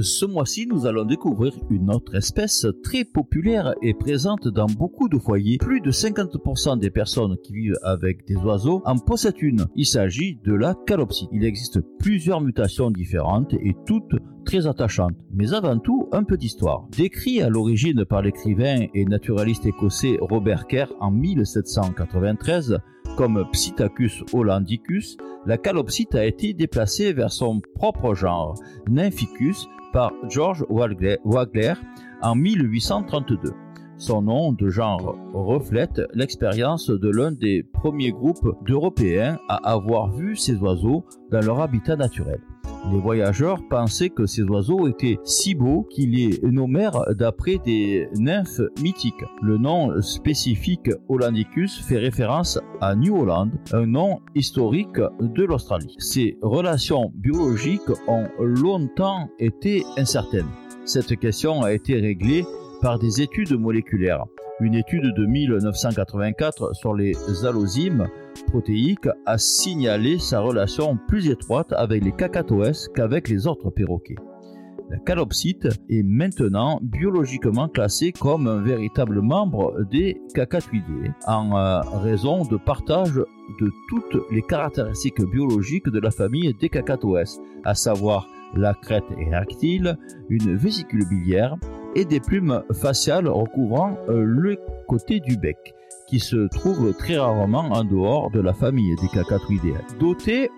Ce mois-ci, nous allons découvrir une autre espèce très populaire et présente dans beaucoup de foyers. Plus de 50% des personnes qui vivent avec des oiseaux en possèdent une. Il s'agit de la calopsite. Il existe plusieurs mutations différentes et toutes très attachantes. Mais avant tout, un peu d'histoire. Décrit à l'origine par l'écrivain et naturaliste écossais Robert Kerr en 1793, comme Psittacus hollandicus, la calopsite a été déplacée vers son propre genre, Nymphicus, par George Wagler en 1832. Son nom de genre reflète l'expérience de l'un des premiers groupes d'Européens à avoir vu ces oiseaux dans leur habitat naturel. Les voyageurs pensaient que ces oiseaux étaient si beaux qu'ils les nommèrent d'après des nymphes mythiques. Le nom spécifique Hollandicus fait référence à New Holland, un nom historique de l'Australie. Ces relations biologiques ont longtemps été incertaines. Cette question a été réglée par des études moléculaires. Une étude de 1984 sur les allozymes protéiques a signalé sa relation plus étroite avec les cacatoès qu'avec les autres perroquets. La calopsite est maintenant biologiquement classée comme un véritable membre des cacatoïdés en euh, raison de partage de toutes les caractéristiques biologiques de la famille des cacatoès, à savoir la crête érectile, une vésicule biliaire et des plumes faciales recouvrant euh, le côté du bec qui se trouve très rarement en dehors de la famille des cacatoïdés. Doté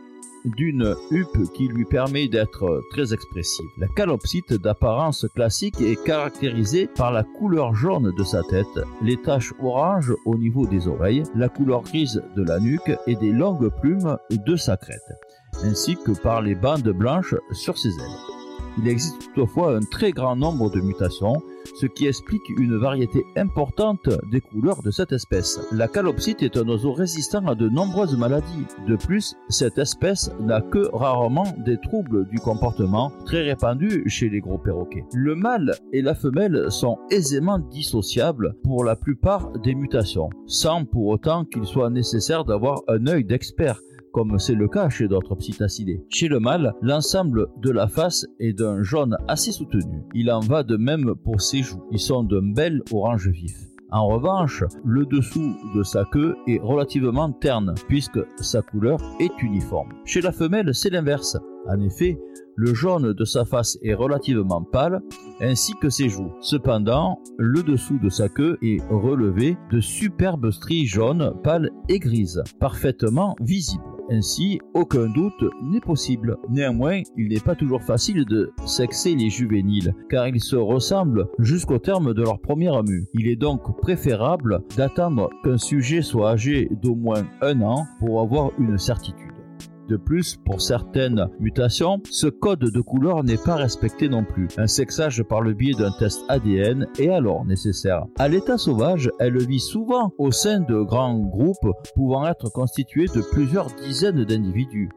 d'une huppe qui lui permet d'être très expressive. La calopsite d'apparence classique est caractérisée par la couleur jaune de sa tête, les taches orange au niveau des oreilles, la couleur grise de la nuque et des longues plumes de sa crête, ainsi que par les bandes blanches sur ses ailes. Il existe toutefois un très grand nombre de mutations, ce qui explique une variété importante des couleurs de cette espèce. La calopsite est un oiseau résistant à de nombreuses maladies. De plus, cette espèce n'a que rarement des troubles du comportement très répandus chez les gros perroquets. Le mâle et la femelle sont aisément dissociables pour la plupart des mutations, sans pour autant qu'il soit nécessaire d'avoir un œil d'expert comme c'est le cas chez d'autres psittacidés. Chez le mâle, l'ensemble de la face est d'un jaune assez soutenu. Il en va de même pour ses joues. Ils sont d'un bel orange vif. En revanche, le dessous de sa queue est relativement terne puisque sa couleur est uniforme. Chez la femelle, c'est l'inverse. En effet, le jaune de sa face est relativement pâle, ainsi que ses joues. Cependant, le dessous de sa queue est relevé de superbes stries jaunes, pâles et grises, parfaitement visibles. Ainsi, aucun doute n'est possible. Néanmoins, il n'est pas toujours facile de sexer les juvéniles, car ils se ressemblent jusqu'au terme de leur première mue. Il est donc préférable d'attendre qu'un sujet soit âgé d'au moins un an pour avoir une certitude. De plus, pour certaines mutations, ce code de couleur n'est pas respecté non plus. Un sexage par le biais d'un test ADN est alors nécessaire. À l'état sauvage, elle vit souvent au sein de grands groupes pouvant être constitués de plusieurs dizaines d'individus.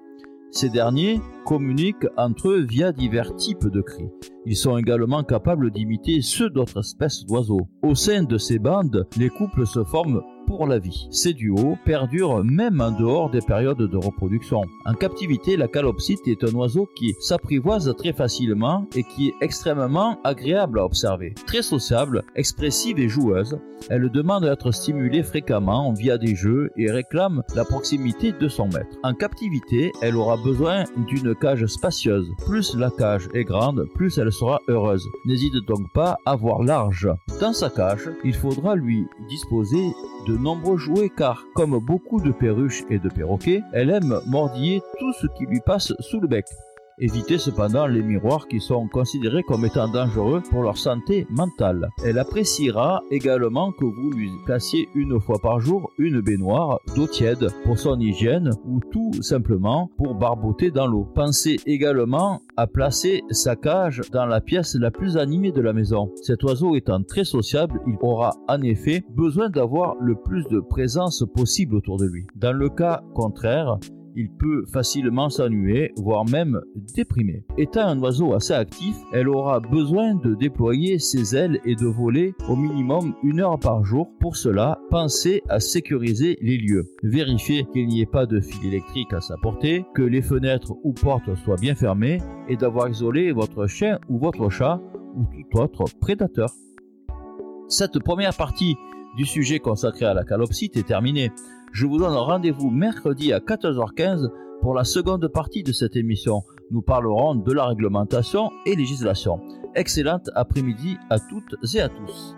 Ces derniers communiquent entre eux via divers types de cris. Ils sont également capables d'imiter ceux d'autres espèces d'oiseaux. Au sein de ces bandes, les couples se forment pour la vie. Ces duos perdurent même en dehors des périodes de reproduction. En captivité, la calopsite est un oiseau qui s'apprivoise très facilement et qui est extrêmement agréable à observer. Très sociable, expressive et joueuse, elle demande à être stimulée fréquemment via des jeux et réclame la proximité de son maître. En captivité, elle aura besoin d'une cage spacieuse. Plus la cage est grande, plus elle sera heureuse. N'hésite donc pas à voir large. Dans sa cage, il faudra lui disposer de nombreux jouets car, comme beaucoup de perruches et de perroquets, elle aime mordiller tout ce qui lui passe sous le bec. Évitez cependant les miroirs qui sont considérés comme étant dangereux pour leur santé mentale. Elle appréciera également que vous lui placiez une fois par jour une baignoire d'eau tiède pour son hygiène ou tout simplement pour barboter dans l'eau. Pensez également à placer sa cage dans la pièce la plus animée de la maison. Cet oiseau étant très sociable, il aura en effet besoin d'avoir le plus de présence possible autour de lui. Dans le cas contraire, il peut facilement s'ennuyer, voire même déprimer. Étant un oiseau assez actif, elle aura besoin de déployer ses ailes et de voler au minimum une heure par jour. Pour cela, pensez à sécuriser les lieux. Vérifiez qu'il n'y ait pas de fil électrique à sa portée, que les fenêtres ou portes soient bien fermées et d'avoir isolé votre chien ou votre chat ou tout autre prédateur. Cette première partie du sujet consacré à la calopsite est terminée. Je vous donne rendez-vous mercredi à 14h15 pour la seconde partie de cette émission. Nous parlerons de la réglementation et législation. Excellente après-midi à toutes et à tous.